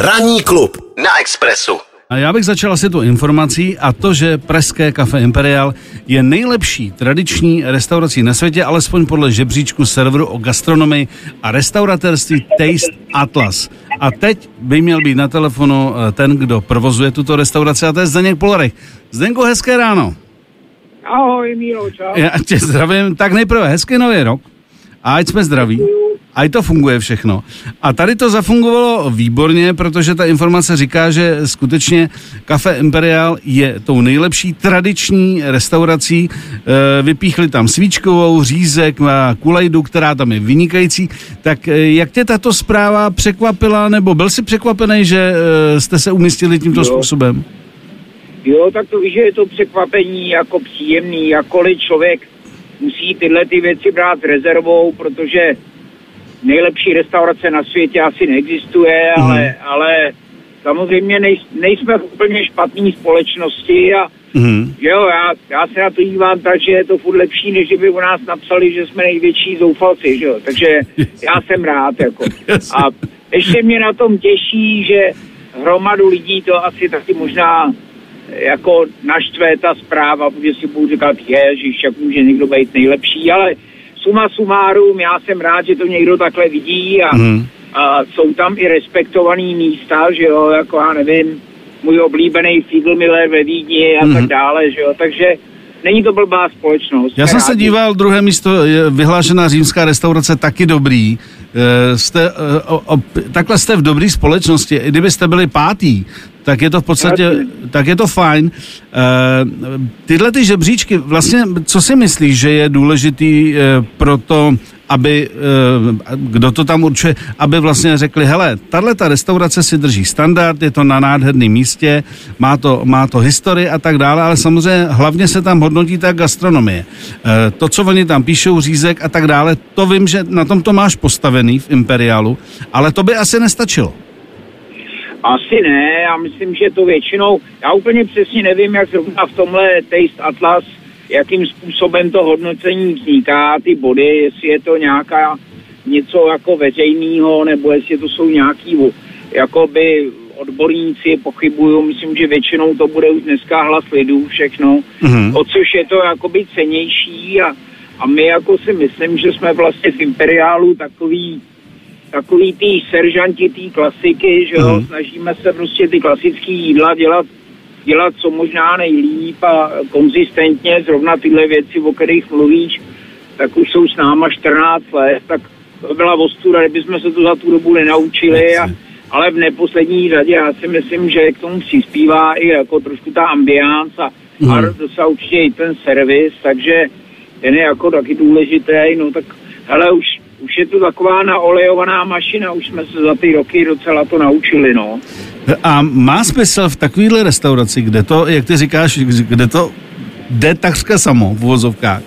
Ranní klub na Expressu. A já bych začal asi tu informací a to, že Pražské kafe Imperial je nejlepší tradiční restaurací na světě, alespoň podle žebříčku serveru o gastronomii a restauratérství Taste Atlas. A teď by měl být na telefonu eh, ten, kdo provozuje tuto restauraci a to je Zdeněk Polarek. Zdenko, hezké ráno. Ahoj, Míro, čau. Já tě zdravím. Tak nejprve hezký nový rok. A ať jsme zdraví. A to funguje všechno. A tady to zafungovalo výborně, protože ta informace říká, že skutečně Kafe Imperial je tou nejlepší tradiční restaurací. E, vypíchli tam svíčkovou, řízek a kulejdu, která tam je vynikající. Tak e, jak tě tato zpráva překvapila, nebo byl jsi překvapený, že e, jste se umístili tímto Jo. způsobem? Jo, tak to víš, že je to překvapení jako příjemný, jakkoliv člověk musí tyhle ty věci brát s rezervou, protože nejlepší restaurace na světě asi neexistuje, Mhm. ale, ale samozřejmě nej, nejsme v úplně špatné společnosti a že jo, já, já se na to dívám tak, že je to furt lepší, než kdyby o nás napsali, že jsme největší zoufalci, že jo, takže já jsem rád, jako. A ještě mě na tom těší, že hromadu lidí to asi taky možná jako naštve ta zpráva, protože si budu říkat, ježiš, jak může někdo být nejlepší, ale suma sumárum, já jsem rád, že to někdo takhle vidí a, Mhm. a jsou tam i respektovaný místa, že jo, jako já nevím, můj oblíbený Fiegelmiller ve Vídni a tak Mhm. dále, že jo, takže není to blbá společnost. Já jsem se díval, druhé místo je vyhlášená římská restaurace taky dobrý. E, Jste, e, o, o, takhle jste v dobré společnosti. I kdybyste byli pátý, tak je to v podstatě, tak je to fajn. E, tyhle ty žebříčky, vlastně, co si myslíš, že je důležitý pro to, aby, e, kdo to tam určuje, aby vlastně řekli, hele, tahle ta restaurace si drží standard, je to na nádherném místě, má to, má to historii a tak dále, ale samozřejmě hlavně se tam hodnotí ta gastronomie. E, to, co oni tam píšou, řízek a tak dále, to vím, že na tom to máš postavený v Imperiálu, ale to by asi nestačilo. Asi ne, já myslím, že to většinou, já úplně přesně nevím, jak zrovna v tomhle Taste Atlas, jakým způsobem to hodnocení vzniká, ty body, jestli je to nějaká něco jako veřejného, nebo jestli to jsou nějaký jakoby odborníci, pochybuju, myslím, že většinou to bude už dneska hlas lidů všechno, Mhm. o což je to jakoby cenější a, a my jako si myslím, že jsme vlastně v Imperiálu takový takový ty seržanti té klasiky, že jo, Mhm. snažíme se prostě ty klasické jídla dělat, dělat co možná nejlíp a konzistentně, zrovna tyhle věci, o kterých mluvíš, tak už jsou s náma 14 let, tak to byla ostuda, kdybychom se to za tu dobu nenaučili, a, ale v neposlední řadě já si myslím, že k tomu přispívá i jako trošku ta ambiance a, a Mhm. docela určitě i ten servis, takže ten je jako taky důležitý, no tak hele, už, už je to taková naolejovaná mašina, už jsme se za ty roky docela to naučili, no. A má smysl v takovéhle restauraci, kde to, jak ty říkáš, kde to jde takřka samo v uvozovkách,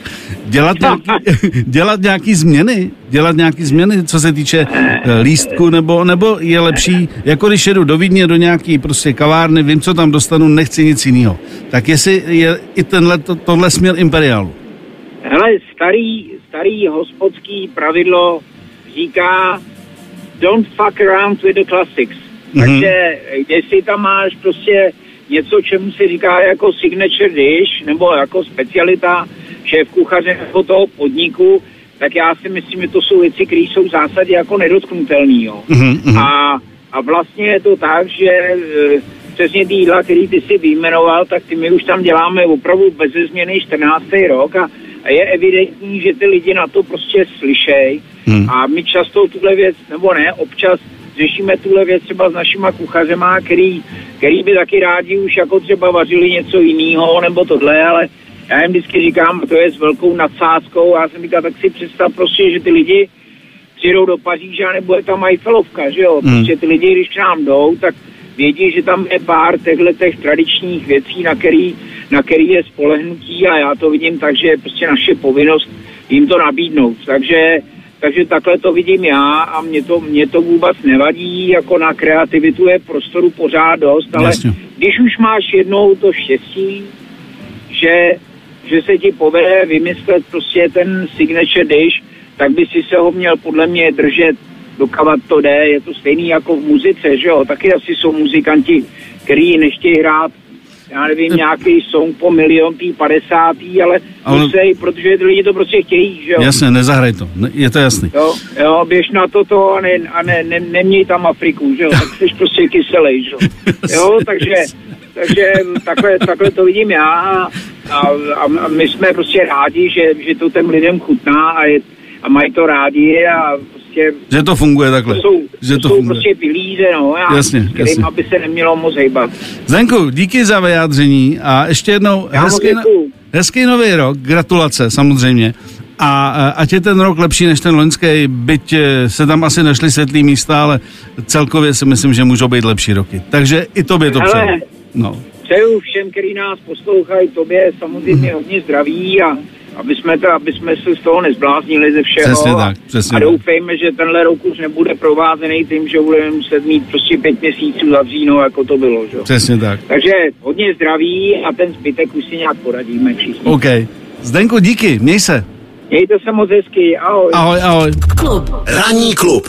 dělat nějaký, dělat nějaký změny, dělat nějaký změny, co se týče eh, lístku, nebo, nebo je lepší, jako když jedu do Vídně, do nějaký prostě kavárny, vím, co tam dostanu, nechci nic jiného. Tak jestli je i tenhle, to, tohle směr imperiálu. Hele, starý, starý hospodský pravidlo říká don't fuck around with the classics. Mhm. Takže jestli tam máš prostě něco, čemu se říká jako signature dish, nebo jako specialita šéf kuchaře nebo toho podniku, tak já si myslím, že to jsou věci, které jsou v zásadě jako nedotknutelný. Jo. Mhm, mhm. A, a vlastně je to tak, že e, přesně ty jídla, který ty si vyjmenoval, tak ty my už tam děláme opravdu bez změny 14. rok a, a je evidentní, že ty lidi na to prostě slyšej. Hmm. A my často tuhle věc, nebo ne, občas řešíme tuhle věc třeba s našima kuchařema, který, který by taky rádi už jako třeba vařili něco jiného nebo tohle, ale já jim vždycky říkám, to je s velkou nadsázkou, já jsem říkal, tak si představ prostě, že ty lidi přijdou do Paříže a nebo je tam Eiffelovka, že jo? Hmm. Prostě ty lidi, když k nám jdou, tak vědí, že tam je pár těchto těch tradičních věcí, na který, na který je spolehnutí a já to vidím tak, že je prostě naše povinnost jim to nabídnout. Takže, takže takhle to vidím já a mě to, mě to vůbec nevadí, jako na kreativitu je prostoru pořád dost, ale Jasně. když už máš jednou to štěstí, že, že se ti povede vymyslet prostě ten signature dish, tak by si se ho měl podle mě držet dokavat to jde, je to stejný jako v muzice, že jo, taky asi jsou muzikanti, který nechtějí hrát já nevím, nějaký song po milion tý, padesátý, ale, ale... musí, protože ty lidi to prostě chtějí, že jo. Jasně, nezahraj to, je to jasný. Jo, jo běž na toto a, ne, a ne, ne, neměj tam Afriku, že jo, tak jsi prostě kyselej, že jo. jo, takže, takže takhle, takhle to vidím já a, a, a my jsme prostě rádi, že, že to těm lidem chutná a, je, a mají to rádi a prostě... Že to funguje takhle. To jsou, že to, to jsou funguje. prostě pilíře, no, a jasně, kterým, jasně. aby se nemělo moc hejbat. Zdenku, díky za vyjádření a ještě jednou hezký, hezký nový rok, gratulace samozřejmě. A ať je ten rok lepší než ten loňský, byť eh, se tam asi našly světlý místa, ale celkově si myslím, že můžou být lepší roky. Takže i tobě to přeju. No. Přeju všem, kteří nás poslouchají, tobě samozřejmě hodně zdraví a aby jsme, to, aby jsme se z toho nezbláznili ze všeho. Přesně tak, přesně a doufejme, že tenhle rok už nebude provázený tím, že budeme muset mít prostě pět měsíců zavříno, jako to bylo. Že? Přesně tak. Takže hodně zdraví a ten zbytek už si nějak poradíme všichni. OK. Zdenku, díky, měj se. Mějte se moc hezky, ahoj. Ahoj, ahoj. Klub. Ranní klub